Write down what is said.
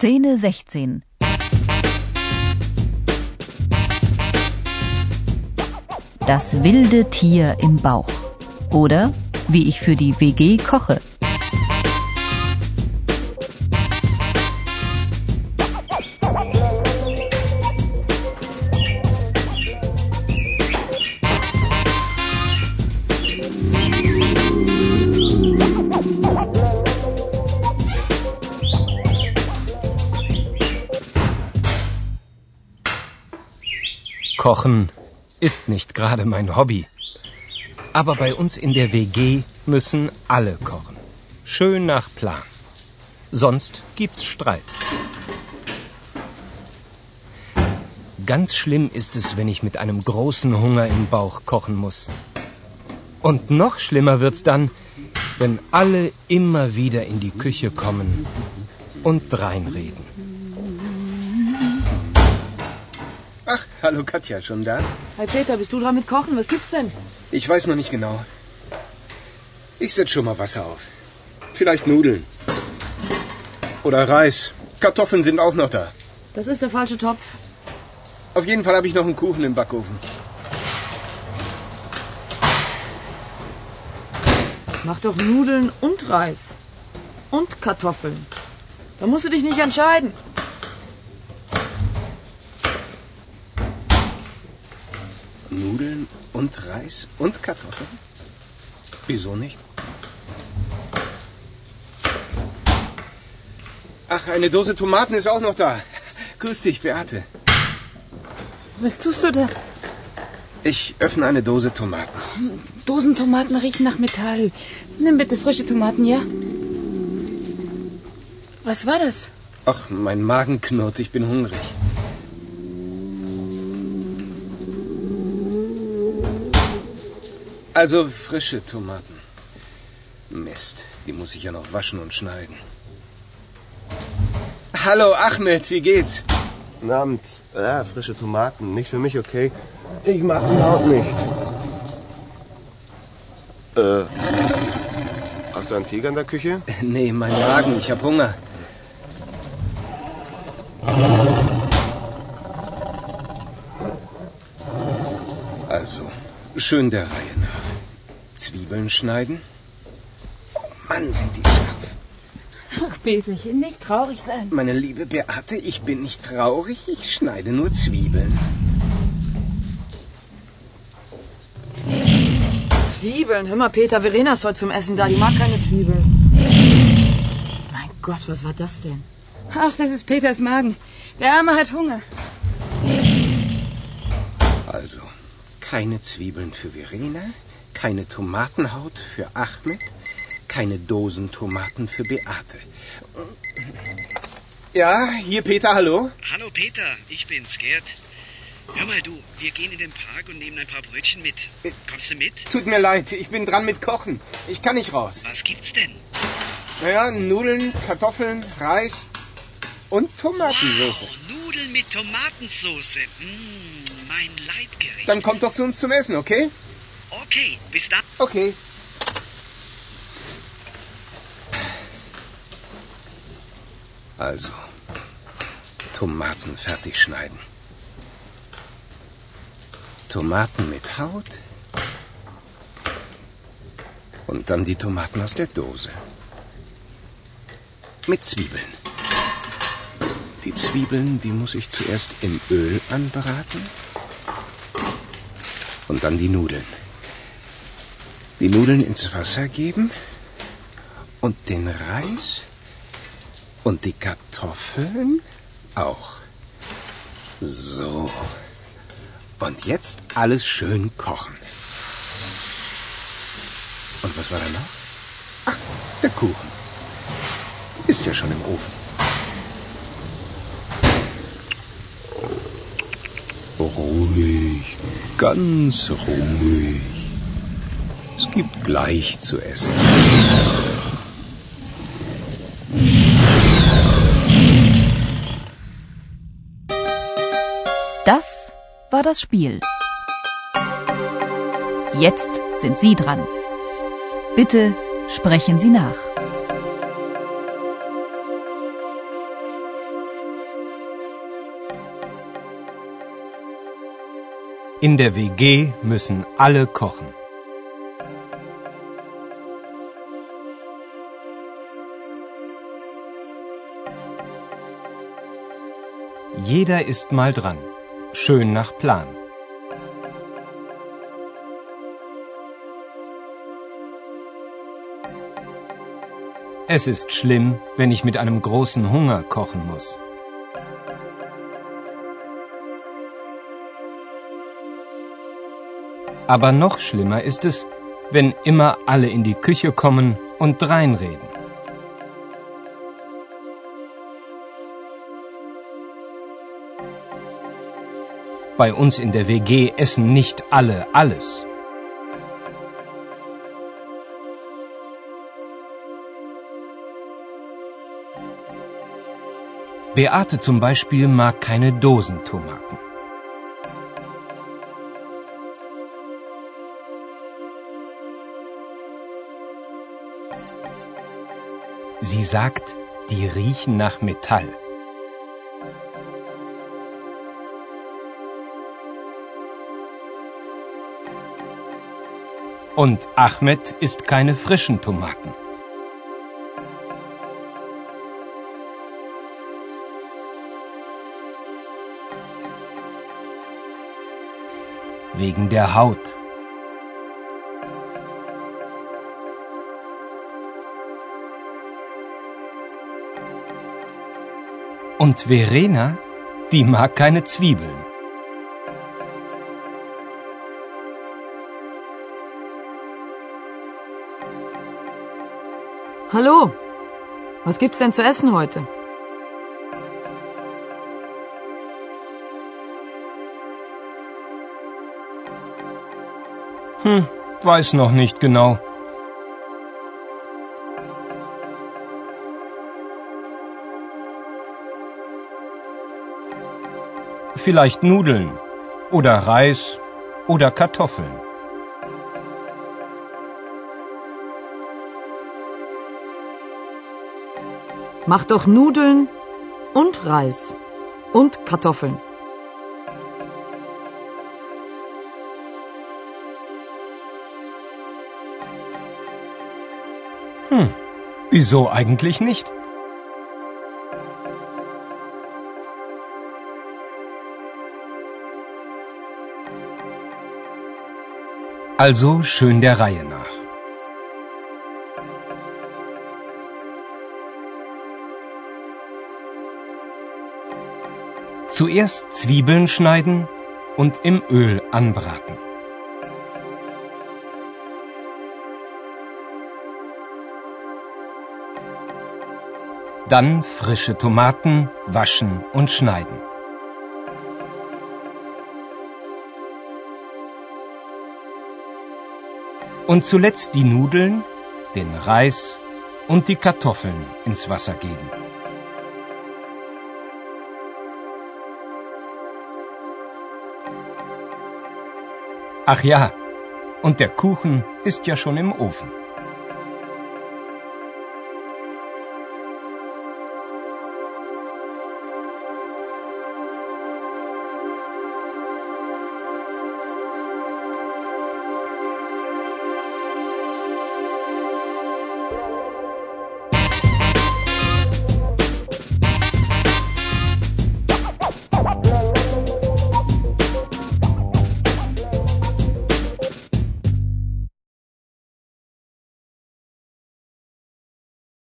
Szene 16. Das wilde Tier im Bauch. Oder wie ich für die WG koche. Kochen ist nicht gerade mein Hobby. Aber bei uns in der WG müssen alle kochen. Schön nach Plan. Sonst gibt's Streit. Ganz schlimm ist es, wenn ich mit einem großen Hunger im Bauch kochen muss. Und noch schlimmer wird's dann, wenn alle immer wieder in die Küche kommen und reinreden. Ach, hallo Katja, schon da? Hi Peter, bist du dran mit Kochen? Was gibt's denn? Ich weiß noch nicht genau. Ich setz schon mal Wasser auf. Vielleicht Nudeln. Oder Reis. Kartoffeln sind auch noch da. Das ist der falsche Topf. Auf jeden Fall habe ich noch einen Kuchen im Backofen. Mach doch Nudeln und Reis. Und Kartoffeln. Da musst du dich nicht entscheiden. Nudeln und Reis und Kartoffeln? Wieso nicht? Ach, eine Dose Tomaten ist auch noch da. Grüß dich, Beate. Was tust du da? Ich öffne eine Dose Tomaten. Dosentomaten riechen nach Metall. Nimm bitte frische Tomaten, ja? Was war das? Ach, mein Magen knurrt, ich bin hungrig. Also frische Tomaten. Mist, die muss ich ja noch waschen und schneiden. Hallo Ahmed, wie geht's? Guten Abend. Ja, frische Tomaten. Nicht für mich, okay? Ich mag die Haut nicht. Äh. Hast du einen Tiger in der Küche? Nee, mein Magen, ich hab Hunger. Also, schön der Reihe nach. Zwiebeln schneiden. Oh Mann, sind die scharf. Ach, Peterchen, nicht traurig sein. Meine liebe Beate, ich bin nicht traurig, ich schneide nur Zwiebeln. Zwiebeln. Hör mal, Peter, Verena ist heute zum Essen da. Die mag keine Zwiebeln. Mein Gott, was war das denn? Ach, das ist Peters Magen. Der Arme hat Hunger. Also, keine Zwiebeln für Verena, keine Tomatenhaut für Ahmed, keine Dosentomaten für Beate. Ja, hier Peter, hallo? Hallo Peter, ich bin's, Gerd. Hör mal du, wir gehen in den Park und nehmen ein paar Brötchen mit. Kommst du mit? Tut mir leid, ich bin dran mit Kochen. Ich kann nicht raus. Was gibt's denn? Naja, Nudeln, Kartoffeln, Reis und Tomatensauce. Wow, Nudeln mit Tomatensauce. Mm, mein Leibgericht. Dann kommt doch zu uns zum Essen, okay? Okay, bis dann. Okay. Also, Tomaten fertig schneiden. Tomaten mit Haut. Und dann die Tomaten aus der Dose. Mit Zwiebeln. Die Zwiebeln, die muss ich zuerst im Öl anbraten. Und dann die Nudeln. Die Nudeln ins Wasser geben. Und den Reis. Und die Kartoffeln auch. So. Und jetzt alles schön kochen. Und was war da noch? Ach, der Kuchen. Ist ja schon im Ofen. Ruhig, ganz ruhig. Es gibt gleich zu essen. Das war das Spiel. Jetzt sind Sie dran. Bitte sprechen Sie nach. In der WG müssen alle kochen. Jeder ist mal dran. Schön nach Plan. Es ist schlimm, wenn ich mit einem großen Hunger kochen muss. Aber noch schlimmer ist es, wenn immer alle in die Küche kommen und reinreden. Bei uns in der WG essen nicht alle alles. Beate zum Beispiel mag keine Dosentomaten. Sie sagt, die riechen nach Metall. Und Ahmed isst keine frischen Tomaten. Wegen der Haut. Und Verena, die mag keine Zwiebeln. Hallo, was gibt's denn zu essen heute? Hm, weiß noch nicht genau. Vielleicht Nudeln oder Reis oder Kartoffeln. Mach doch Nudeln und Reis und Kartoffeln. Hm, wieso eigentlich nicht? Also schön der Reihe nach. Zuerst Zwiebeln schneiden und im Öl anbraten. Dann frische Tomaten waschen und schneiden. Und zuletzt die Nudeln, den Reis und die Kartoffeln ins Wasser geben. Ach ja, und der Kuchen ist ja schon im Ofen.